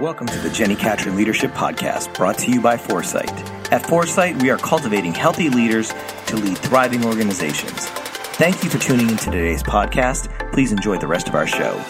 Welcome to the Jenni Catron Leadership Podcast, brought to you by Foresight. At Foresight, we are cultivating healthy leaders to lead thriving organizations. Thank you for tuning in to today's podcast. Please enjoy the rest of our show.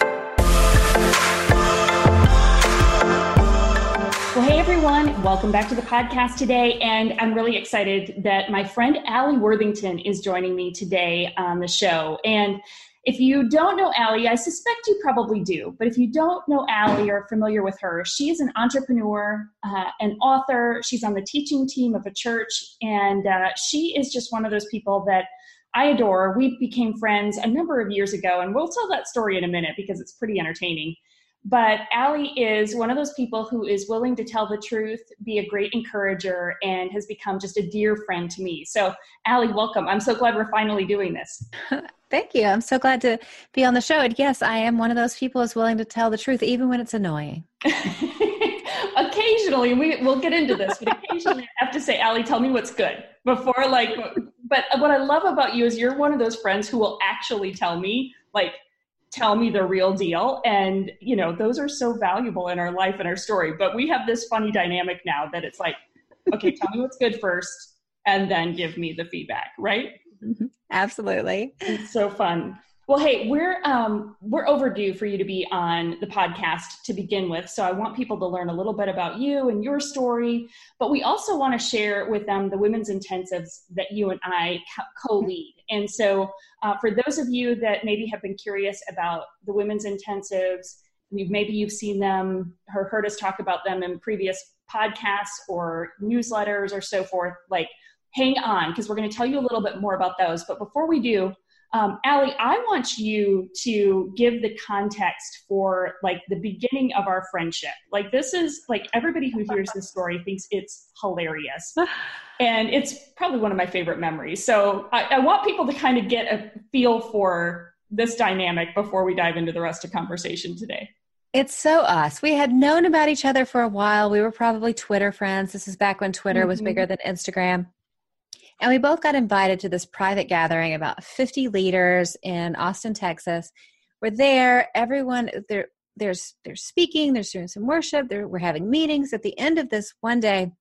Well, hey everyone, welcome back to the podcast today. And I'm really excited that my friend Alli Worthington is joining me today on the show. And if you don't know Alli, I suspect you probably do, but if you don't know Alli or are familiar with her, she is an entrepreneur, uh, an author. She's on the teaching team of a church, and uh, she is just one of those people that I adore. We became friends a number of years ago, and we'll tell that story in a minute because it's pretty entertaining. But Alli is one of those people who is willing to tell the truth, be a great encourager, and has become just a dear friend to me. So, Alli, welcome. I'm so glad we're finally doing this. Thank you. I'm so glad to be on the show. And yes, I am one of those people who's willing to tell the truth, even when it's annoying. occasionally, we, we'll get into this, but occasionally I have to say, Alli, tell me what's good before, like, but what I love about you is you're one of those friends who will actually tell me, like, tell me the real deal. And, you know, those are so valuable in our life and our story. But we have this funny dynamic now that it's like, okay, tell me what's good first and then give me the feedback, right? Mm-hmm. Absolutely. It's so fun. Well, hey, we're um, we're overdue for you to be on the podcast to begin with. So I want people to learn a little bit about you and your story, but we also want to share with them the women's intensives that you and I co-lead. And so, uh, for those of you that maybe have been curious about the women's intensives, maybe you've seen them or heard us talk about them in previous podcasts or newsletters or so forth. Like hang on because we're going to tell you a little bit more about those. But before we do, um, Alli, I want you to give the context for like the beginning of our friendship. Like this is like everybody who hears this story thinks it's hilarious. And it's probably one of my favorite memories. So I, I want people to kind of get a feel for this dynamic before we dive into the rest of conversation today. It's so us. We had known about each other for a while. We were probably Twitter friends. This is back when Twitter mm-hmm. was bigger than Instagram. And we both got invited to this private gathering, about 50 leaders in Austin, Texas. We're there, everyone, there, there's, there's speaking, they're doing some worship, we're having meetings. At the end of this one day,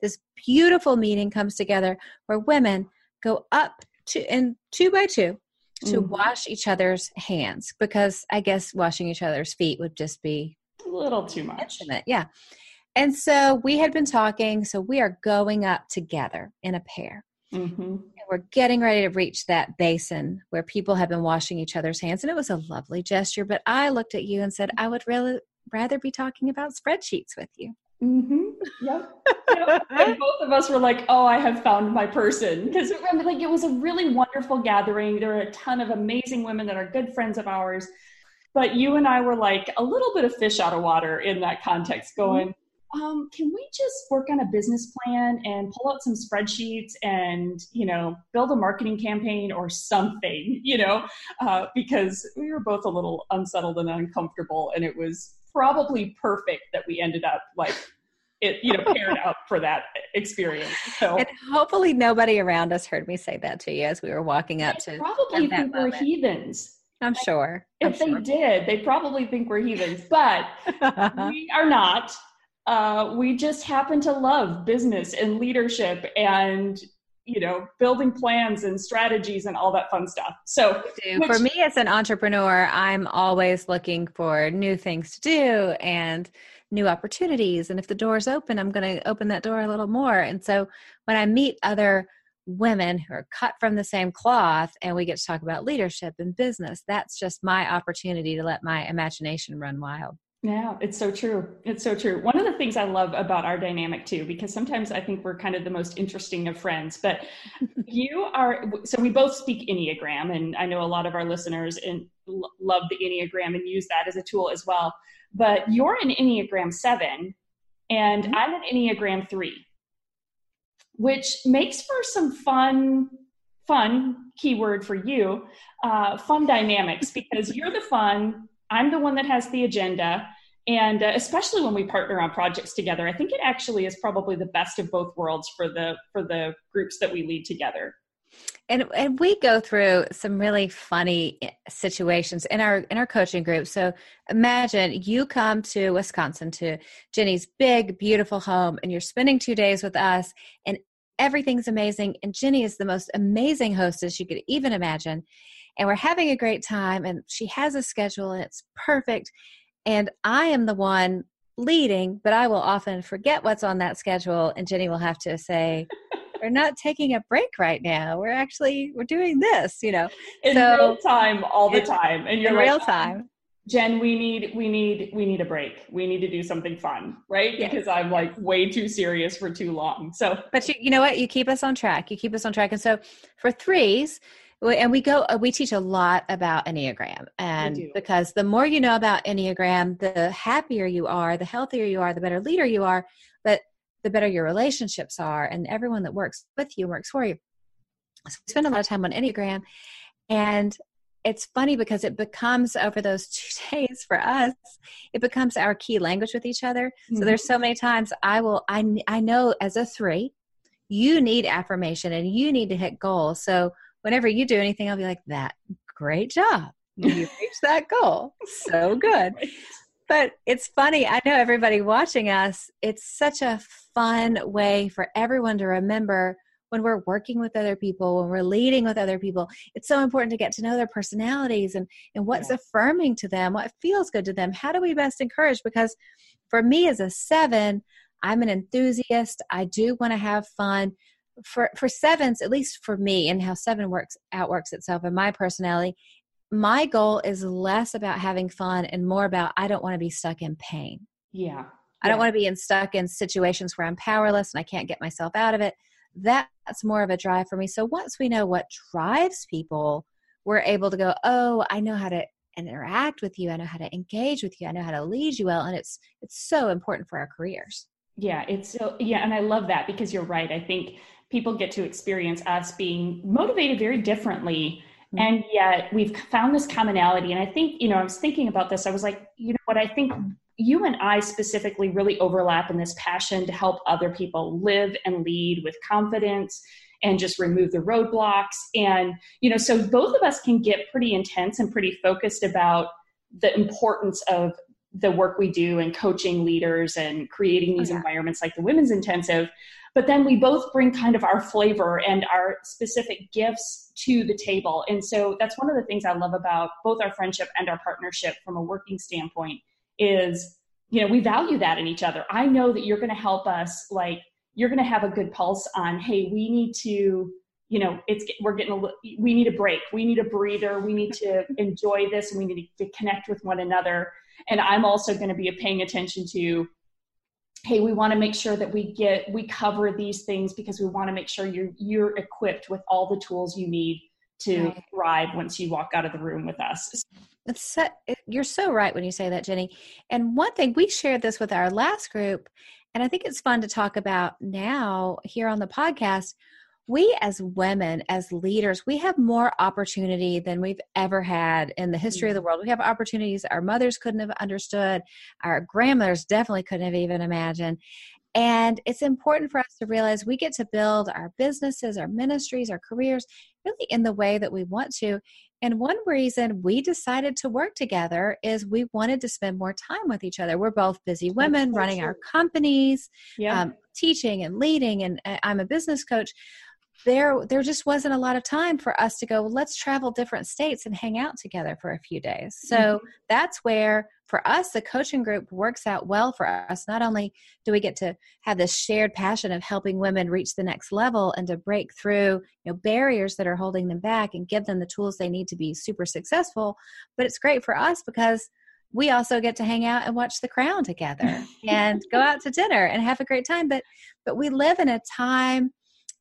this beautiful meeting comes together where women go up to, and two by two, to mm-hmm. wash each other's hands because I guess washing each other's feet would just be a little too much. Intimate. Yeah. And so we had been talking, so we are going up together in a pair. Mm-hmm. And we're getting ready to reach that basin where people have been washing each other's hands. And it was a lovely gesture. But I looked at you and said, I would really rather be talking about spreadsheets with you. Mm-hmm. Yep. yep. and both of us were like, "Oh, I have found my person." Because remember, like it was a really wonderful gathering. There were a ton of amazing women that are good friends of ours, but you and I were like a little bit of fish out of water in that context, going, um, can we just work on a business plan and pull out some spreadsheets and you know build a marketing campaign or something you know? Uh, because we were both a little unsettled and uncomfortable and it was probably perfect that we ended up like it you know paired up for that experience so. And hopefully nobody around us heard me say that to you as we were walking up to probably think we're heathens. I'm sure. If I'm they sure. did, they probably think we're heathens, but we are not uh, we just happen to love business and leadership and you know building plans and strategies and all that fun stuff. So which, for me as an entrepreneur i'm always looking for new things to do and new opportunities. And if the door's open i'm going to open that door a little more. And so when i meet other women who are cut from the same cloth and we get to talk about leadership and business that's just my opportunity to let my imagination run wild yeah, it's so true. It's so true. One of the things I love about our dynamic too, because sometimes I think we're kind of the most interesting of friends, but you are, so we both speak Enneagram, and I know a lot of our listeners in, love the Enneagram and use that as a tool as well. But you're an Enneagram 7, and mm-hmm. I'm an Enneagram 3, which makes for some fun, fun, keyword for you, uh, fun dynamics because you're the fun, I'm the one that has the agenda. And uh, especially when we partner on projects together, I think it actually is probably the best of both worlds for the for the groups that we lead together. and and we go through some really funny eh, situations in our in our coaching group. So imagine you come to wisconsin to jenny's big beautiful home and you're spending two days with us and everything's amazing and jenny is the most amazing hostess you could even imagine. And we're having a great time and she has a schedule and it's perfect and i am the one leading but i will often forget what's on that schedule and jenny will have to say we're not taking a break right now. We're actually we're doing this, you know. In so, real time all the time. And you're in like, real time. Jen, we need we need we need a break. We need to do something fun, right? Yes. Because I'm like way too serious for too long. So But you, you know what? You keep us on track. You keep us on track. And so for threes, and we go uh, we teach a lot about enneagram. And because the more you know about enneagram the happier you are the healthier you are the better leader you are but the better your relationships are and everyone that works with you works for you. So we spend a lot of time on enneagram and it's funny because it becomes over those two days for us it becomes our key language with each other. Mm-hmm. so there's so many times i will i i know as a three you need affirmation and you need to hit goals. So whenever you do anything i'll be like that great job you reached that goal so good but it's funny. I know everybody watching us, it's such a fun way for everyone to remember when we're working with other people, when we're leading with other people. It's so important to get to know their personalities and, and what's yeah. affirming to them, what feels good to them. How do we best encourage? Because for me as a seven, I'm an enthusiast. I do want to have fun. For for sevens, at least for me, and how seven works outworks itself in my personality, my goal is less about having fun and more about I don't want to be stuck in pain. Yeah. I don't want to be in stuck in situations where I'm powerless and I can't get myself out of it. That's more of a drive for me. So once we know what drives people, we're able to go, "Oh, I know how to interact with you. I know how to engage with you. I know how to lead you well." And it's it's so important for our careers. Yeah, it's so yeah, and I love that because you're right. I think people get to experience us being motivated very differently Mm-hmm. And yet we've found this commonality. And I think, you know, I was thinking about this. I was like, you know what, I think you and I specifically really overlap in this passion to help other people live and lead with confidence and just remove the roadblocks. And, you know, so both of us can get pretty intense and pretty focused about the importance of the work we do and coaching leaders and creating these oh, environments like the women's intensive but then we both bring kind of our flavor and our specific gifts to the table. And so that's one of the things i love about both our friendship and our partnership from a working standpoint is you know we value that in each other. I know that you're going to help us like you're going to have a good pulse on hey we need to you know it's we're getting a we need a break. We need a breather. We need to enjoy this. And we need to connect with one another. And i'm also going to be paying attention to hey we want to make sure that we get we cover these things because we want to make sure you're you're equipped with all the tools you need to right. thrive once you walk out of the room with us it's so, you're so right when you say that jenny and one thing we shared this with our last group and i think it's fun to talk about now here on the podcast we as women as leaders we have more opportunity than we've ever had in the history of the world. We have opportunities our mothers couldn't have understood our grandmothers definitely couldn't have even imagined. And it's important for us to realize we get to build our businesses our ministries our careers really in the way that we want to. And one reason we decided to work together is we wanted to spend more time with each other. We're both busy women running our companies, yeah. um, teaching and leading, and uh, I'm a business coach there there just wasn't a lot of time for us to go well, let's travel different states and hang out together for a few days. So mm-hmm. that's where for us the coaching group works out well for us. Not only do we get to have this shared passion of helping women reach the next level and to break through you know barriers that are holding them back and give them the tools they need to be super successful but it's great for us because we also get to hang out and watch the crown together and go out to dinner and have a great time. But but we live in a time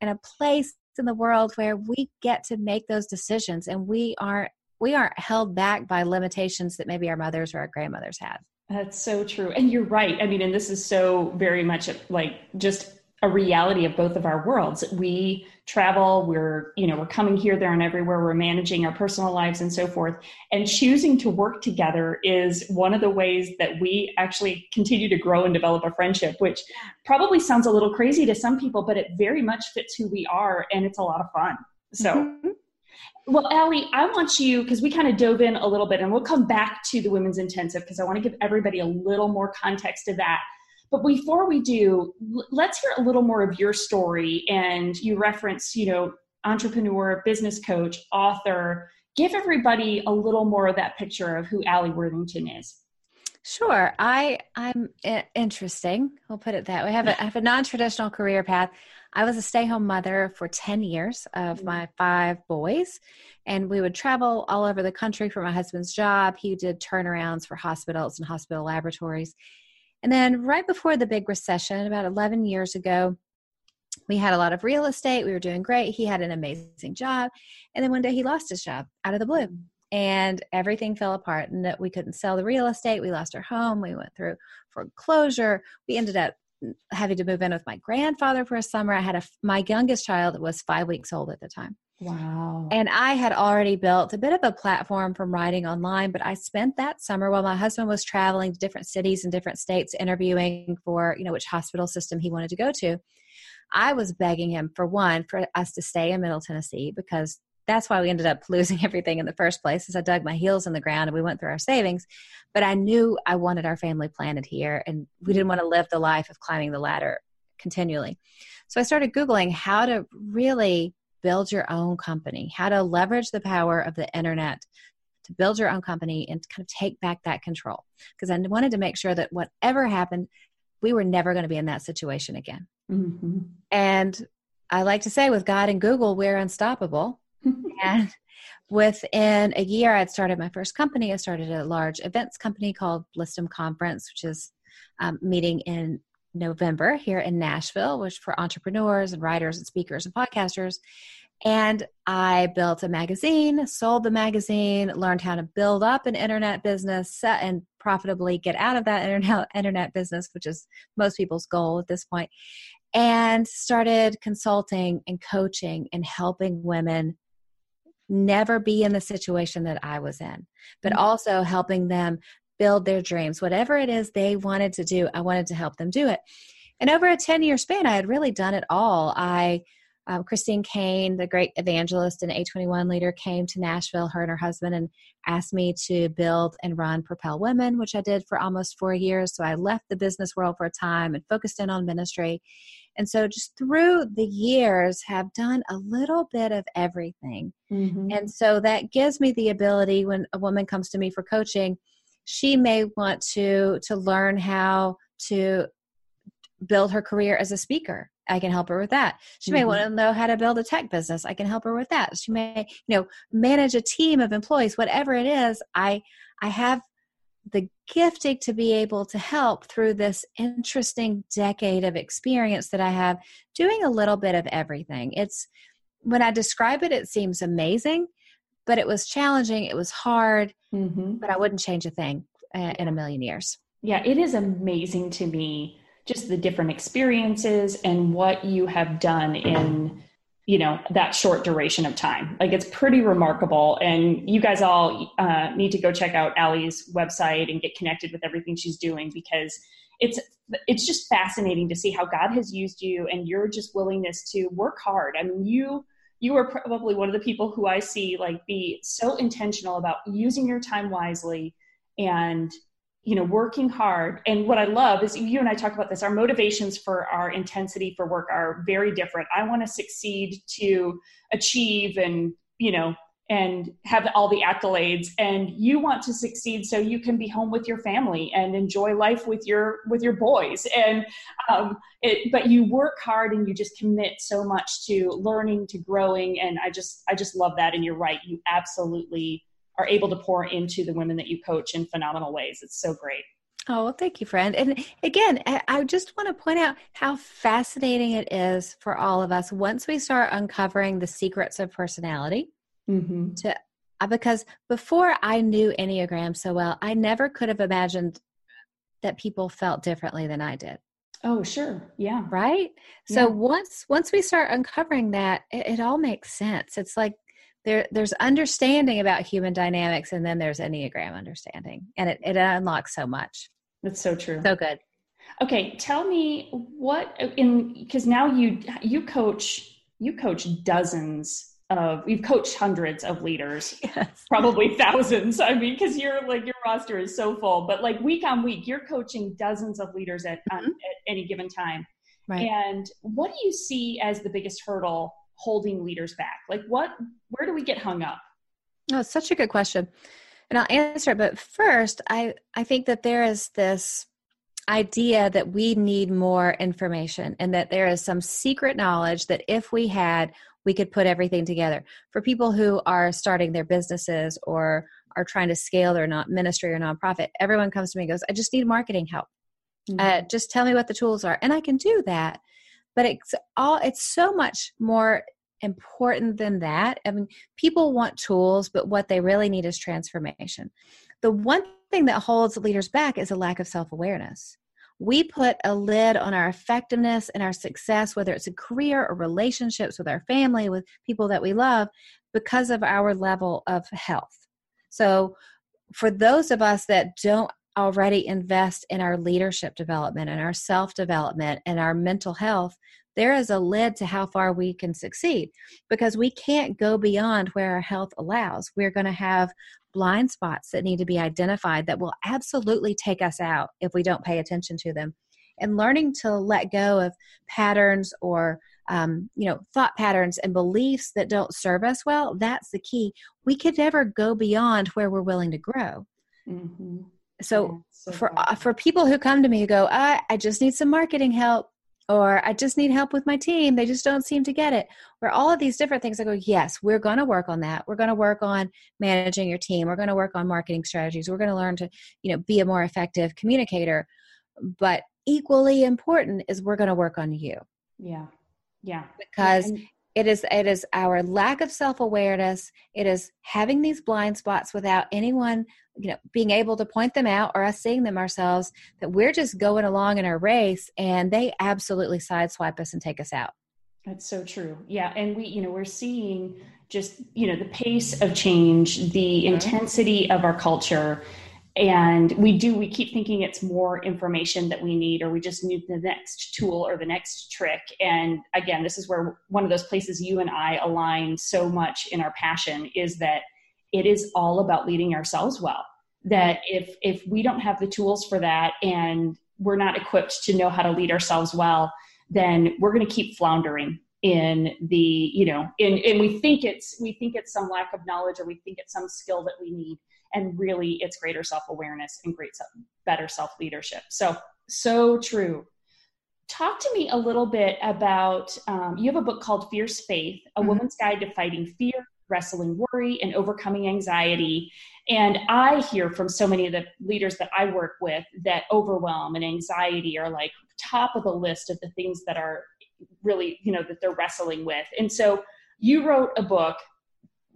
and a place in the world where we get to make those decisions and we aren't we aren't held back by limitations that maybe our mothers or our grandmothers had. That's so true. And you're right. I mean and this is so very much like just a reality of both of our worlds we travel we're you know we're coming here there and everywhere we're managing our personal lives and so forth and choosing to work together is one of the ways that we actually continue to grow and develop a friendship which probably sounds a little crazy to some people but it very much fits who we are and it's a lot of fun So, mm-hmm. well, Alli, I want you because we kind of dove in a little bit, and we'll come back to the women's intensive because I want to give everybody a little more context to that. But before we do, let's hear a little more of your story. And you reference, you know, entrepreneur, business coach, author. Give everybody a little more of that picture of who Alli Worthington is. Sure, I I'm interesting. We'll put it that way. I have a, I have a non-traditional career path. I was a stay-home mother for ten years of mm-hmm. my five boys, and we would travel all over the country for my husband's job. He did turnarounds for hospitals and hospital laboratories, and then right before the big recession, about eleven years ago, we had a lot of real estate. We were doing great. He had an amazing job, and then one day he lost his job out of the blue. And everything fell apart and that we couldn't sell the real estate. We lost our home. We went through foreclosure. We ended up having to move in with my grandfather for a summer. I had a my youngest child was five weeks old at the time wow. And i had already built a bit of a platform from writing online but i spent that summer while my husband was traveling to different cities and different states interviewing for you know which hospital system he wanted to go to. I was begging him for one for us to stay in Middle Tennessee because that's why we ended up losing everything in the first place is i dug my heels in the ground and we went through our savings. But i knew i wanted our family planted here and we didn't want to live the life of climbing the ladder continually. So i started googling how to really build your own company how to leverage the power of the internet to build your own company and kind of take back that control because i wanted to make sure that whatever happened we were never going to be in that situation again mm-hmm. and I like to say with God and Google, we're unstoppable and within a year, I'd started my first company. I started a large events company called Blissdom Conference, which is um, meeting in November here in Nashville, which for entrepreneurs and writers and speakers and podcasters. And I built a magazine, sold the magazine, learned how to build up an internet business and profitably get out of that internet, internet business, which is most people's goal at this point, and started consulting and coaching and helping women never be in the situation that I was in, but mm-hmm. also helping them build their dreams. Whatever it is they wanted to do, I wanted to help them do it. And over a 10 year span, I had really done it all. I um, Christine Caine, the great evangelist and A21 leader, came to Nashville, her and her husband, and asked me to build and run Propel Women, which I did for almost four years. So I left the business world for a time and focused in on ministry. And so just through the years have done a little bit of everything. Mm-hmm. And so that gives me the ability when a woman comes to me for coaching, she may want to to learn how to build her career as a speaker. I can help her with that. She mm-hmm. may want to know how to build a tech business. I can help her with that. She may, you know, manage a team of employees, whatever it is. I I have the gifting to be able to help through this interesting decade of experience that I have doing a little bit of everything. It's when I describe it, it seems amazing, but it was challenging, it was hard, mm-hmm. but I wouldn't change a thing uh, in a million years. Yeah, it is amazing to me just the different experiences and what you have done in you know that short duration of time like it's pretty remarkable and you guys all uh, need to go check out Alli's website and get connected with everything she's doing because it's it's just fascinating to see how god has used you and your just willingness to work hard i mean you you are probably one of the people who i see like be so intentional about using your time wisely and you know working hard. And what i love is you and i talk about this our motivations for our intensity for work are very different. I want to succeed to achieve and you know and have all the accolades and you want to succeed so you can be home with your family and enjoy life with your with your boys and um, it, but you work hard and you just commit so much to learning to growing and i just i just love that and you're right you absolutely are able to pour into the women that you coach in phenomenal ways. It's so great. Oh, well, thank you, friend. And again, I just want to point out how fascinating it is for all of us once we start uncovering the secrets of personality. Mm-hmm. To uh, because before I knew Enneagram so well, I never could have imagined that people felt differently than I did. Oh, sure. Yeah. Right. So once once we start uncovering that, it, it all makes sense. It's like there there's understanding about human dynamics and then there's enneagram understanding and it, it unlocks so much that's so true so good okay tell me what in because now you you coach you coach dozens of you've coached hundreds of leaders yes. probably thousands i mean because you're like your roster is so full but like week on week you're coaching dozens of leaders at, mm-hmm. at any given time right. and what do you see as the biggest hurdle holding leaders back like what where do we get hung up oh it's such a good question and i'll answer it but first i i think that there is this idea that we need more information and that there is some secret knowledge that if we had we could put everything together. For people who are starting their businesses or are trying to scale their not ministry or nonprofit everyone comes to me and goes i just need marketing help. Uh, mm-hmm. uh, just tell me what the tools are. And i can do that but it's all it's so much more important than that. I mean people want tools but what they really need is transformation. The one thing that holds leaders back is a lack of self awareness. We put a lid on our effectiveness and our success, whether it's a career or relationships with our family, with people that we love, because of our level of health. So, for those of us that don't already invest in our leadership development and our self development and our mental health, there is a lid to how far we can succeed because we can't go beyond where our health allows. We're going to have blind spots that need to be identified that will absolutely take us out if we don't pay attention to them. And learning to let go of patterns or um, you know thought patterns and beliefs that don't serve us well that's the key we could never go beyond where we're willing to grow mm-hmm. so, yeah, so for uh, for people who come to me who go I, I just need some marketing help or I just need help with my team. They just don't seem to get it. Where all of these different things, I go, yes, we're going to work on that. We're going to work on managing your team. We're going to work on marketing strategies. We're going to learn to, you know, be a more effective communicator. But equally important is we're going to work on you. Yeah. Yeah. Because and- it is it is our lack of self-awareness. It is having these blind spots without anyone you know being able to point them out or us seeing them ourselves that we're just going along in our race and they absolutely sideswipe us and take us out. That's so true. Yeah and we you know we're seeing just you know the pace of change the mm-hmm. intensity of our culture and we do we keep thinking it's more information that we need or we just need the next tool or the next trick. And again this is where one of those places you and i align so much in our passion is that it is all about leading ourselves well. That if if we don't have the tools for that and we're not equipped to know how to lead ourselves well then we're going to keep floundering in the you know in and we think it's we think it's some lack of knowledge or we think it's some skill that we need and really it's greater self-awareness and great self, better self-leadership so so true talk to me a little bit about um, you have a book called fierce faith a mm-hmm. woman's guide to fighting fear wrestling worry and overcoming anxiety. And I hear from so many of the leaders that I work with that overwhelm and anxiety are like top of the list of the things that are really, you know, that they're wrestling with. And so you wrote a book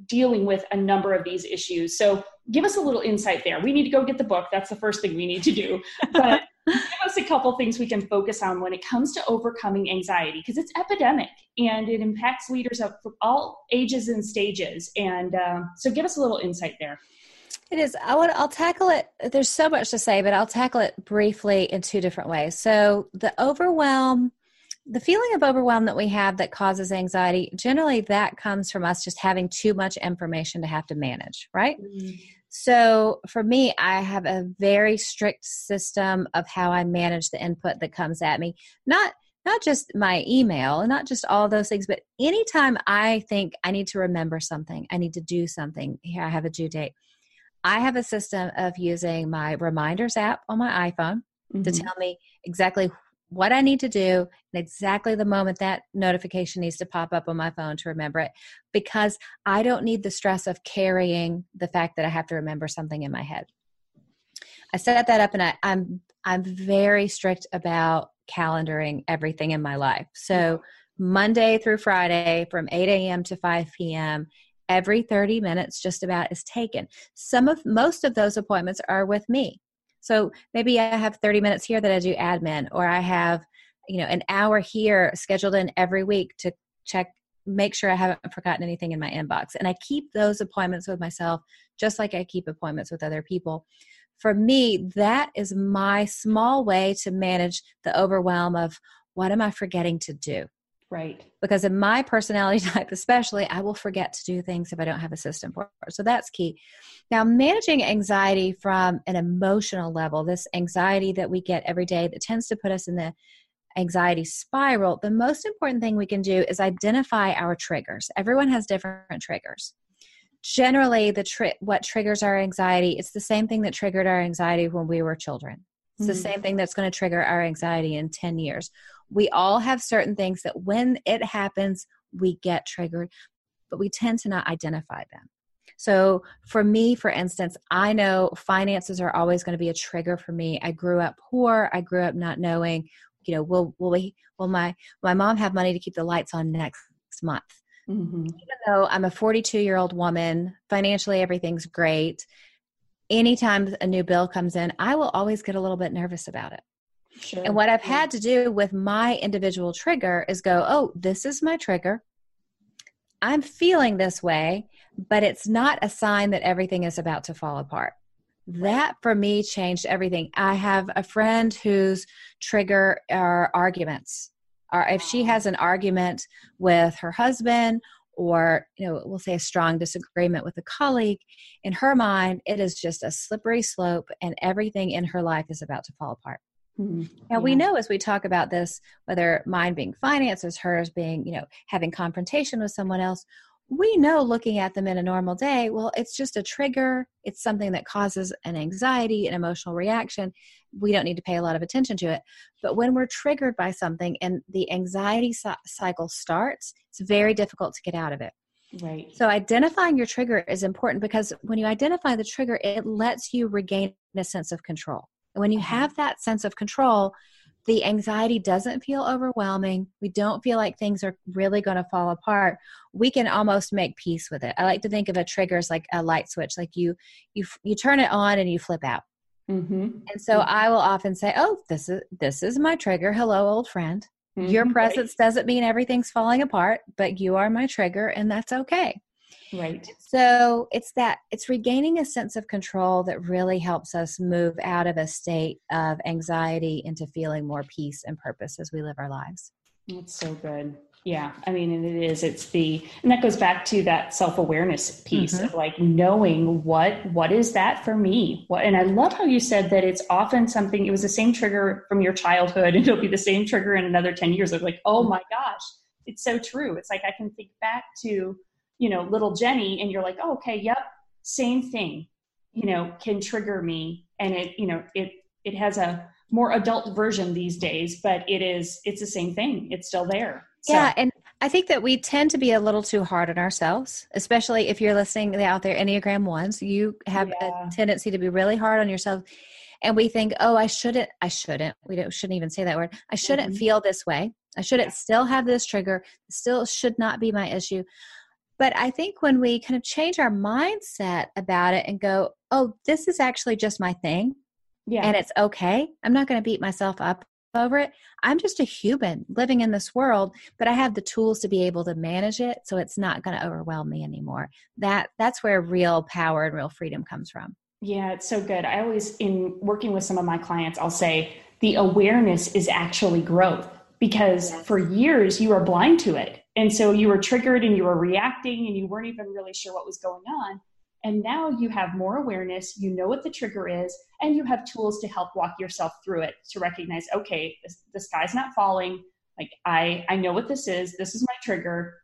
dealing with a number of these issues. So give us a little insight there. We need to go get the book. That's the first thing we need to do. But give us a couple things we can focus on when it comes to overcoming anxiety because it's epidemic and it impacts leaders of all ages and stages. And uh, so give us a little insight there. It is. I would. I'll tackle it. There's so much to say, but I'll tackle it briefly in two different ways. So the overwhelm the feeling of overwhelm that we have that causes anxiety generally that comes from us just having too much information to have to manage right mm-hmm. so for me i have a very strict system of how i manage the input that comes at me not not just my email and not just all those things but anytime i think i need to remember something i need to do something here i have a due date i have a system of using my reminders app on my iphone mm-hmm. to tell me exactly what I need to do and exactly the moment that notification needs to pop up on my phone to remember it because I don't need the stress of carrying the fact that I have to remember something in my head. I set that up and I, I'm I'm very strict about calendaring everything in my life. So Monday through Friday from 8 a.m. to 5 p.m. Every 30 minutes, just about is taken. Some of most of those appointments are with me. So maybe I have 30 minutes here that I do admin, or I have, you know, an hour here scheduled in every week to check, make sure I haven't forgotten anything in my inbox. And I keep those appointments with myself just like I keep appointments with other people. For me, that is my small way to manage the overwhelm of what am I forgetting to do? Right. Because in my personality type, especially, I will forget to do things if I don't have a system for it. So that's key. Now, managing anxiety from an emotional level, this anxiety that we get every day that tends to put us in the anxiety spiral, the most important thing we can do is identify our triggers. Everyone has different triggers. Generally, the tri- what triggers our anxiety, it's the same thing that triggered our anxiety when we were children. It's mm-hmm. the same thing that's going to trigger our anxiety in 10 years. We all have certain things that when it happens, we get triggered, but we tend to not identify them. So, for me, for instance, I know finances are always going to be a trigger for me. I grew up poor. I grew up not knowing, you know, will will we will my my mom have money to keep the lights on next month? Mm-hmm. Even though I'm a 42 year old woman, financially everything's great. Anytime a new bill comes in, I will always get a little bit nervous about it. Sure. And what I've had to do with my individual trigger is go, oh, this is my trigger. I'm feeling this way, but it's not a sign that everything is about to fall apart. That for me changed everything. I have a friend whose trigger are arguments. Or if she ah. has an argument with her husband or you know we'll say a strong disagreement with a colleague in her mind it is just a slippery slope and everything in her life is about to fall apart Mm-hmm. Now yeah. we know as we talk about this, whether mine being finances, hers being, you know, having confrontation with someone else, we know looking at them in a normal day, well, it's just a trigger. It's something that causes an anxiety, an emotional reaction. We don't need to pay a lot of attention to it. But when we're triggered by something and the anxiety cycle starts, it's very difficult to get out of it. Right. So identifying your trigger is important because when you identify the trigger, it lets you regain a sense of control. And when you mm-hmm. have that sense of control, the anxiety doesn't feel overwhelming. We don't feel like things are really going to fall apart. We can almost make peace with it. I like to think of a trigger as like a light switch, like you you you turn it on and you flip out. Mm-hmm. And so mm-hmm. I will often say, "Oh, this is this is my trigger. Hello, old friend. Mm-hmm. Your presence doesn't mean everything's falling apart, but you are my trigger, and that's okay." Right. So it's that it's regaining a sense of control that really helps us move out of a state of anxiety into feeling more peace and purpose as we live our lives. That's so good. Yeah. I mean, and it is, it's the, and that goes back to that self-awareness piece mm-hmm. of like knowing what, what is that for me? What, and I love how you said that it's often something, it was the same trigger from your childhood and it'll be the same trigger in another 10 years of like, oh my gosh, it's so true. It's like, I can think back to, you know, little Jenny, and you're like, oh, okay, yep, same thing, you know, can trigger me. And it, you know, it, it has a more adult version these days, but it is, it's the same thing. It's still there. So. Yeah. And I think that we tend to be a little too hard on ourselves, especially if you're listening out there, Enneagram ones, you have yeah. a tendency to be really hard on yourself. And we think, oh, I shouldn't, I shouldn't, we don't, shouldn't even say that word. I shouldn't mm-hmm. feel this way. I shouldn't still have this trigger. Still should not be my issue. But I think when we kind of change our mindset about it and go, oh, this is actually just my thing. Yeah. And it's okay. I'm not going to beat myself up over it. I'm just a human living in this world, but I have the tools to be able to manage it so it's not going to overwhelm me anymore. That that's where real power and real freedom comes from. Yeah, it's so good. I always in working with some of my clients, I'll say the awareness is actually growth because for years you are blind to it and so you were triggered and you were reacting and you weren't even really sure what was going on. And now you have more awareness, you know what the trigger is, and you have tools to help walk yourself through it to recognize, okay, this, the sky's not falling. Like I, I know what this is. This is my trigger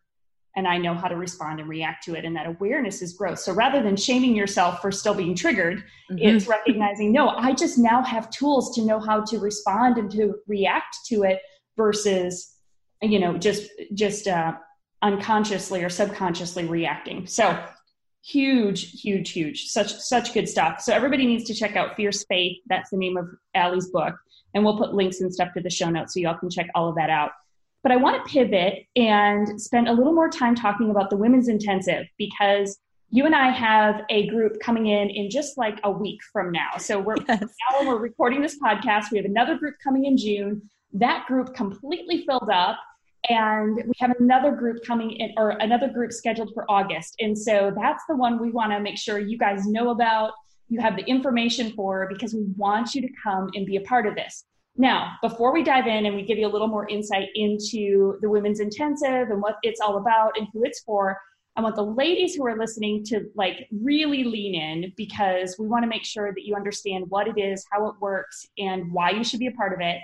and I know how to respond and react to it. And that awareness is growth. So rather than shaming yourself for still being triggered, mm-hmm. it's recognizing, no, I just now have tools to know how to respond and to react to it versus you know just just uh, unconsciously or subconsciously reacting. So huge huge huge such such good stuff. So everybody needs to check out fierce faith. That's the name of Alli's book. And we'll put links and stuff to the show notes so y'all can check all of that out. But i want to pivot and spend a little more time talking about the women's intensive because you and I have a group coming in in just like a week from now. So we're yes. now we're recording this podcast, we have another group coming in June. That group completely filled up and we have another group coming in or another group scheduled for august and so that's the one we want to make sure you guys know about you have the information for because we want you to come and be a part of this Now, before we dive in and we give you a little more insight into the Women's Intensive and what it's all about and who it's for, I want the ladies who are listening to like really lean in because we want to make sure that you understand what it is, how it works, and why you should be a part of it.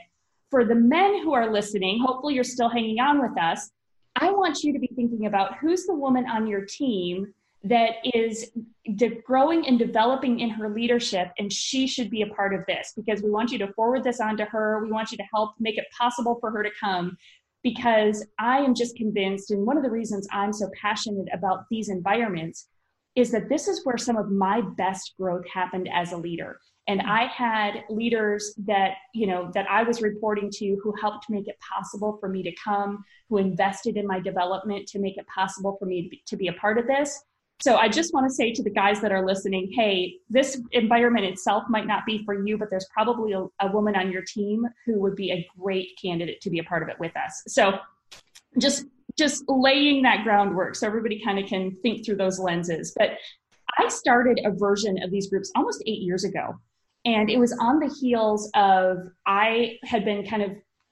For the men who are listening, hopefully you're still hanging on with us. I want you to be thinking about who's the woman on your team that is de- growing and developing in her leadership, and she should be a part of this because we want you to forward this on to her. We want you to help make it possible for her to come because I am just convinced, and one of the reasons I'm so passionate about these environments is that this is where some of my best growth happened as a leader. And hmm. I had leaders that, you know, that I was reporting to who helped make it possible for me to come, who invested in my development to make it possible for me to be, to be a part of this. So I just want to say to the guys that are listening, hey, this environment itself might not be for you, but there's probably a, a, woman on your team who would be a great candidate to be a part of it with us. So just just laying that groundwork so everybody kind of can think through those lenses. But I started a version of these groups almost eight years ago. And it was on the heels of I had been kind of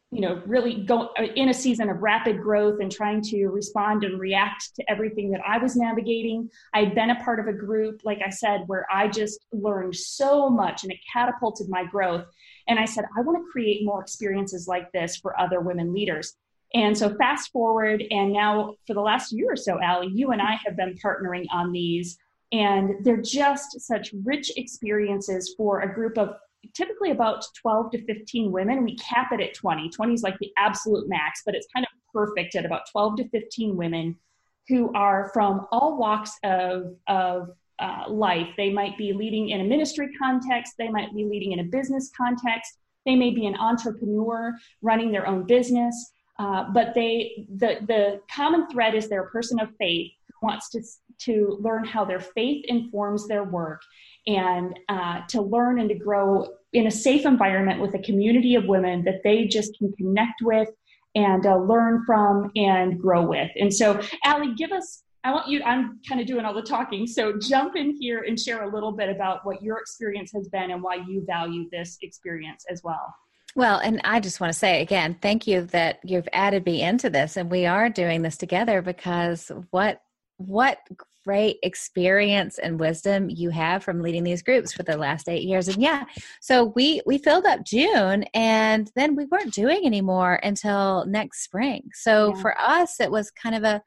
you know really go in a season of rapid growth and trying to respond and react to everything that i was navigating. I had been a part of a group like i said where i just learned so much and it catapulted my growth. And i said i want to create more experiences like this for other women leaders. And so fast forward and now for the last year or so Alli you and i have been partnering on these and they're just such rich experiences for a group of typically about 12 to 15 women. We cap it at 20. 20 is like the absolute max, but it's kind of perfect at about 12 to 15 women who are from all walks of, of uh, life. They might be leading in a ministry context, they might be leading in a business context, they may be an entrepreneur running their own business. Uh, but they the the common thread is they're a person of faith who wants to to learn how their faith informs their work and uh, to learn and to grow in a safe environment with a community of women that they just can connect with and uh, learn from and grow with. And so, Alli, give us. I want you. I'm kind of doing all the talking, so jump in here and share a little bit about what your experience has been and why you value this experience as well. Well, and I just want to say again, thank you that you've added me into this, and we are doing this together because what what great experience and wisdom you have from leading these groups for the last eight years. And yeah so we we filled up june and then we weren't doing anymore until next spring. So yeah. for us it was kind of a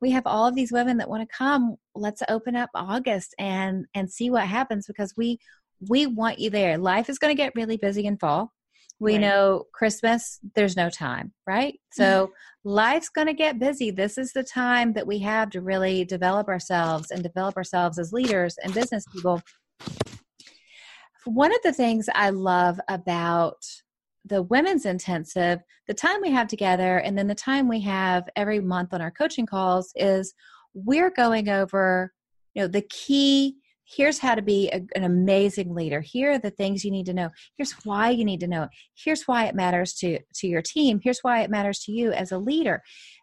we have all of these women that want to come. Let's open up august and and see what happens because we we want you there. Life is going to get really busy in fall we right. know christmas there's no time right? So life's going to get busy. This is the time that we have to really develop ourselves and develop ourselves as leaders and business people. One of the things i love about the women's intensive the time we have together and then the time we have every month on our coaching calls is we're going over you know the key here's how to be a, an amazing leader. Here are the things you need to know. Here's why you need to know here's why it matters to to your team. Here's why it matters to you as a leader.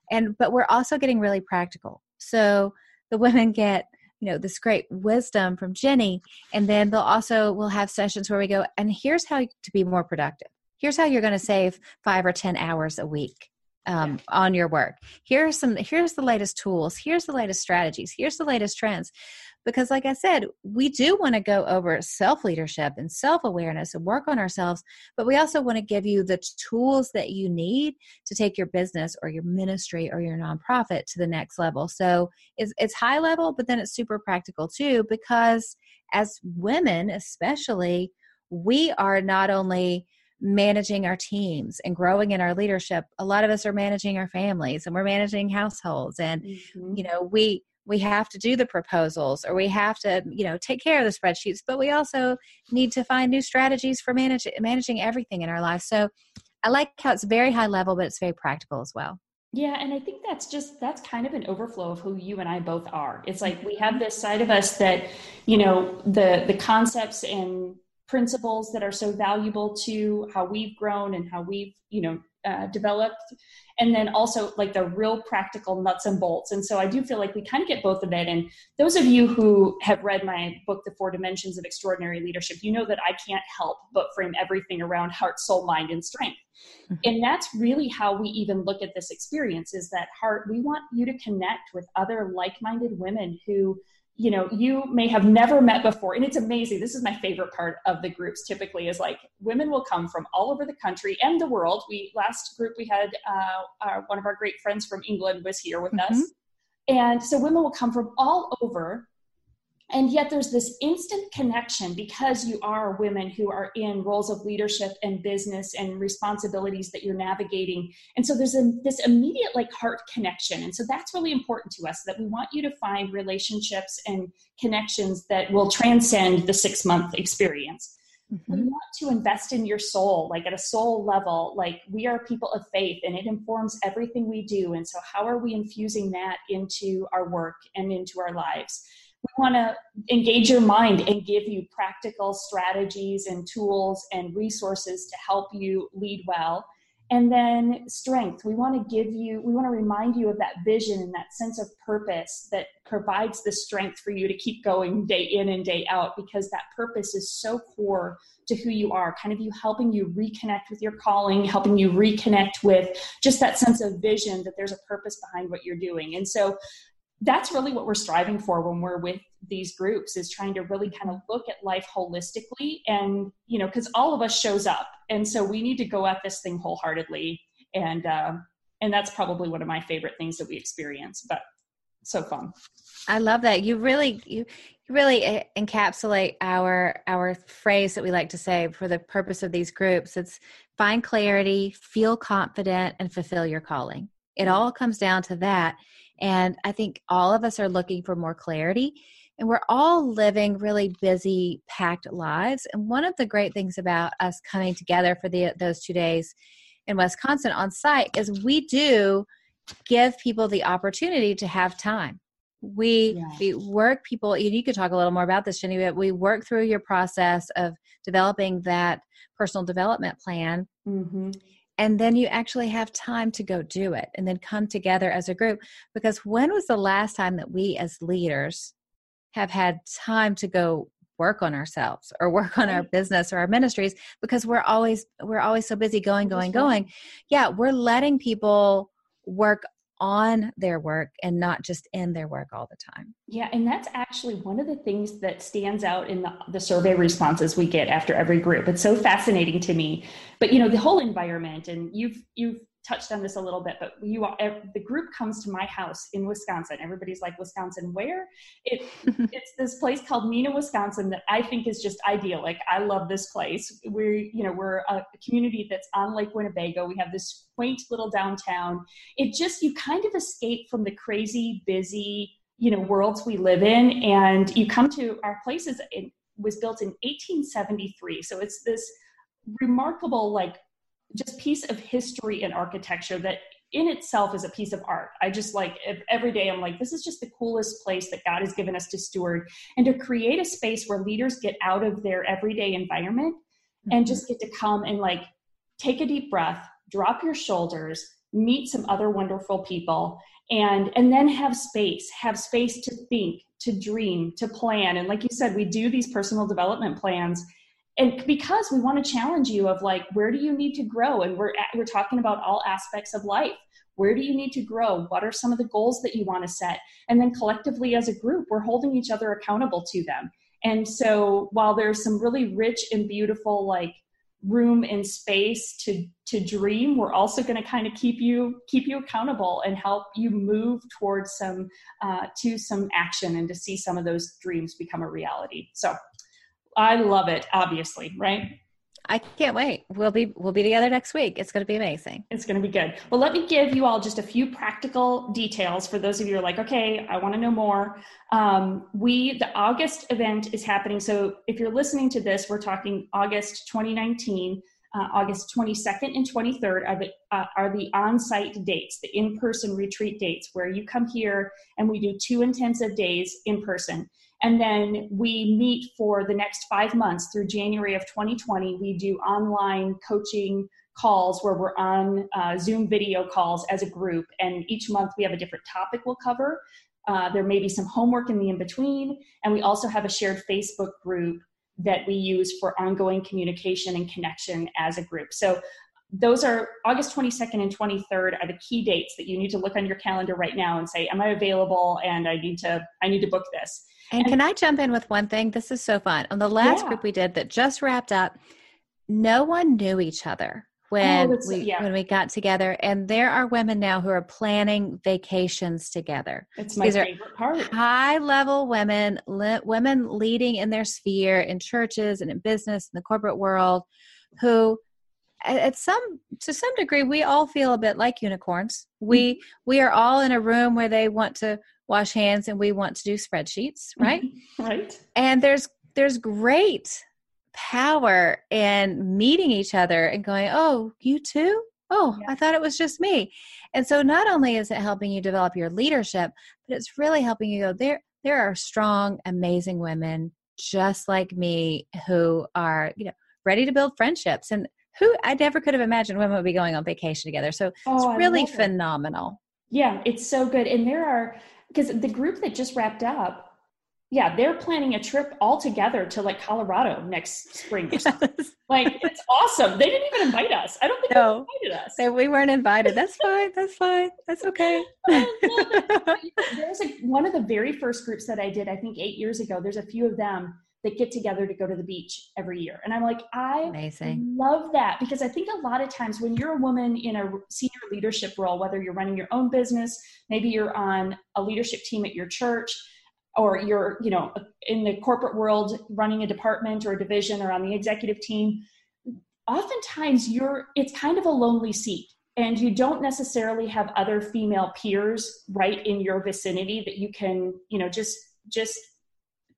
And but we're also getting really practical. So the women get you know this great wisdom from jenny and then they'll also we'll have sessions where we go and here's how to be more productive. Here's how you're going to save five or ten hours a week um, on your work. Here's some here's the latest tools. Here's the latest strategies. Here's the latest trends because like i said we do want to go over self leadership and self awareness and work on ourselves but we also want to give you the tools that you need to take your business or your ministry or your nonprofit to the next level so it's, it's high level but then it's super practical too because as women especially we are not only managing our teams and growing in our leadership a lot of us are managing our families and we're managing households and mm-hmm. you know we we have to do the proposals or we have to you know take care of the spreadsheets but we also need to find new strategies for manage, managing everything in our life so i like how it's very high level but it's very practical as well. Yeah and i think that's just that's kind of an overflow of who you and i both are. It's like we have mm-hmm. this side of us that you know the the concepts and principles that are so valuable to how we've grown and how we've you know uh, developed and then also like the real practical nuts and bolts. And so i do feel like we kind of get both of it. And those of you who have read my book the four dimensions of extraordinary leadership you know that i can't help but frame everything around heart soul mind and strength. Mm-hmm. and that's really how we even look at this experience is that heart we want you to connect with other like-minded women who you know you may have never met before and it's amazing this is my favorite part of the groups typically is like women will come from all over the country and the world we last group we had uh, our, one of our great friends from england was here with mm-hmm. us and so women will come from all over and yet there's this instant connection because you are women who are in roles of leadership and business and responsibilities that you're navigating. And so there's a, this immediate like heart connection. And so that's really important to us that we want you to find relationships and connections that will transcend the six month experience. Mm-hmm. we want to invest in your soul like at a soul level like we are people of faith and it informs everything we do. And so how are we infusing that into our work and into our lives we want to engage your mind and give you practical strategies and tools and resources to help you lead well. And then strength. We want to give you, we want to remind you of that vision and that sense of purpose that provides the strength for you to keep going day in and day out because that purpose is so core to who you are, kind of you helping you reconnect with your calling, helping you reconnect with just that sense of vision that there's a purpose behind what you're doing. And so that's really what we're striving for when we're with these groups is trying to really kind of look at life holistically and you know because all of us shows up. And so we need to go at this thing wholeheartedly. And uh, and that's probably one of my favorite things that we experience but so fun. I love that. You really you really encapsulate our our phrase that we like to say for the purpose of these groups. It's find clarity feel confident and fulfill your calling. It all comes down to that and I think all of us are looking for more clarity. And we're all living really busy, packed lives. And one of the great things about us coming together for the, those two days in Wisconsin on site is we do give people the opportunity to have time. We, yeah. we work people, you could talk a little more about this, Jenni, but we work through your process of developing that personal development plan. Mm-hmm and then you actually have time to go do it and then come together as a group. Because when was the last time that we as leaders have had time to go work on ourselves or work on our business or our ministries? Because we're always we're always so busy going going going. Yeah we're letting people work on their work and not just in their work all the time. Yeah, and that's actually one of the things that stands out in the, the survey responses we get after every group. It's so fascinating to me. But you know, the whole environment and you've you've touched on this a little bit, but you are the group comes to my house in Wisconsin. Everybody's like, Wisconsin, where? It it's this place called Neenah, Wisconsin that I think is just ideal. Like I love this place. We're you know we're a community that's on Lake Winnebago. We have this quaint little downtown. It just you kind of escape from the crazy busy you know worlds we live in, and you come to our places. It was built in 1873, so it's this remarkable like just piece of history and architecture that in itself is a piece of art. I just like every day I'm like, this is just the coolest place that God has given us to steward and to create a space where leaders get out of their everyday environment mm-hmm. and just get to come and like take a deep breath, drop your shoulders, meet some other wonderful people and and then have space, have space to think, to dream, to plan. And like you said, we do these personal development plans and because we want to challenge you of like where do you need to grow? And we're we're talking about all aspects of life. Where do you need to grow? What are some of the goals that you want to set? And then collectively as a group we're holding each other accountable to them. And so while there's some really rich and beautiful like room and space to to dream we're also going to kind of keep you keep you accountable and help you move towards some uh, to some action and to see some of those dreams become a reality. So I love it, obviously, right? I can't wait. We'll be we'll be together next week. It's going to be amazing. It's going to be good. Well, let me give you all just a few practical details for those of you who are like, okay, I want to know more. Um, we the August event is happening. So if you're listening to this, we're talking August 2019. Uh, August 22nd and 23rd are the, uh, are the on-site dates, the in-person retreat dates, where you come here and we do two intensive days in person. And then we meet for the next five months through January of 2020. We do online coaching, calls where we're on uh, Zoom video calls as a group, and each month we have a different topic we'll cover. Uh, there may be some homework in the in between, and we also have a shared Facebook group that we use for ongoing communication and connection as a group. So those are August 22nd and 23rd are the key dates that you need to look on your calendar right now and say, am I available? And I need to, I need to book this. And, and can I jump in with one thing? This is so fun. On the last yeah. group we did that just wrapped up, no one knew each other when oh, we yeah. when we got together and there are women now who are planning vacations together it's my These favorite part high level women li- women leading in their sphere in churches and in business in the corporate world who at some to some degree we all feel a bit like unicorns we mm-hmm. we are all in a room where they want to wash hands and we want to do spreadsheets right right and there's there's great power in meeting each other and going, oh, you too? Oh, yeah. I thought it was just me. And so not only is it helping you develop your leadership, but it's really helping you go, there, there are strong, amazing women just like me who are, you know, ready to build friendships. And who I never could have imagined women would be going on vacation together. So oh, it's really phenomenal. It. Yeah, it's so good. And there are because the group that just wrapped up yeah, they're planning a trip all together to like Colorado next spring. Yes. Like it's awesome. They didn't even invite us. I don't think no, they invited us. They, we weren't invited. That's fine. That's fine. That's okay. there's a, one of the very first groups that I did, I think eight years ago. There's a few of them that get together to go to the beach every year. And I'm like, I Amazing. love that because I think a lot of times when you're a woman in a senior leadership role, whether you're running your own business, maybe you're on a leadership team at your church, or you're you know in the corporate world running a department or a division or on the executive team oftentimes you're it's kind of a lonely seat and you don't necessarily have other female peers right in your vicinity that you can you know just just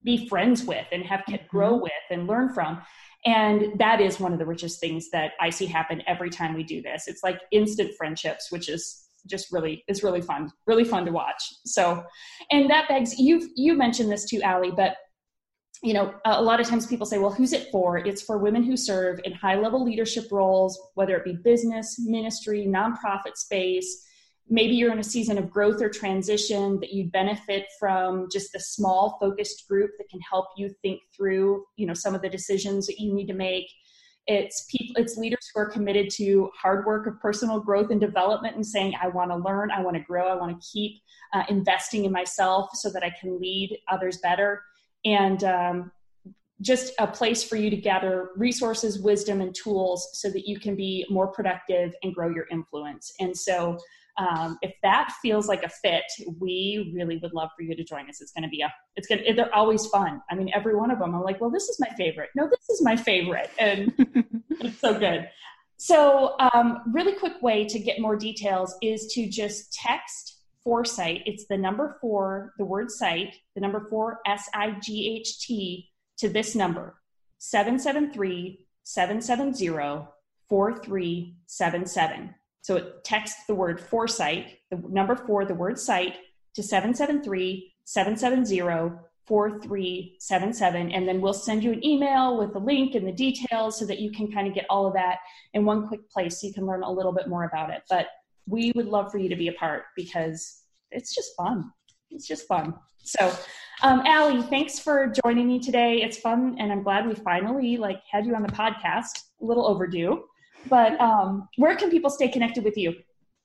be friends with and have mm-hmm. grow with and learn from. And that is one of the richest things that i see happen every time we do this. It's like instant friendships which is just really it's really fun really fun to watch. So and that begs you you mentioned this too Alli but you know a lot of times people say well who's it for? It's for women who serve in high level leadership roles whether it be business ministry nonprofit space maybe you're in a season of growth or transition that you benefit from just a small focused group that can help you think through you know some of the decisions that you need to make it's people, it's leaders who are committed to hard work of personal growth and development and saying, I want to learn, I want to grow, I want to keep uh, investing in myself so that I can lead others better. And um, just a place for you to gather resources, wisdom, and tools so that you can be more productive and grow your influence. And so um, if that feels like a fit, we really would love for you to join us. It's going to be a, it's going to, they're always fun. I mean, every one of them, I'm like, well, this is my favorite. No, this is my favorite. And it's so good. So, um, really quick way to get more details is to just text foresight. It's the number four, the word site, the number four, S I G H T, to this number 773 770 4377. So it texts the word foresight, the number four, the word site, to 773 770 4377. And then we'll send you an email with the link and the details so that you can kind of get all of that in one quick place so you can learn a little bit more about it. But we would love for you to be a part because it's just fun. It's just fun. So, um, Alli, thanks for joining me today. It's fun, and I'm glad we finally like had you on the podcast. A little overdue. But um, where can people stay connected with you?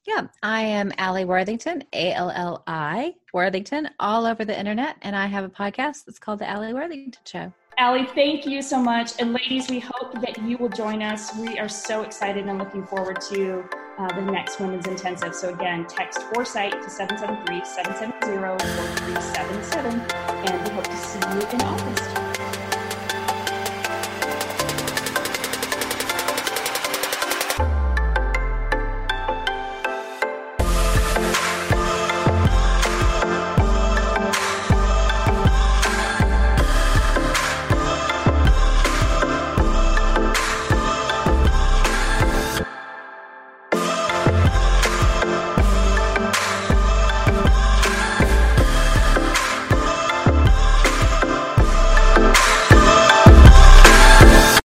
Yeah, I am Alli Worthington, A L L I Worthington, all over the internet. And I have a podcast that's called The Alli Worthington Show. Alli, thank you so much. And ladies, we hope that you will join us. We are so excited and looking forward to uh, the next Women's Intensive. So again, text Foresight to 773-770-4377. And we hope to see you in August.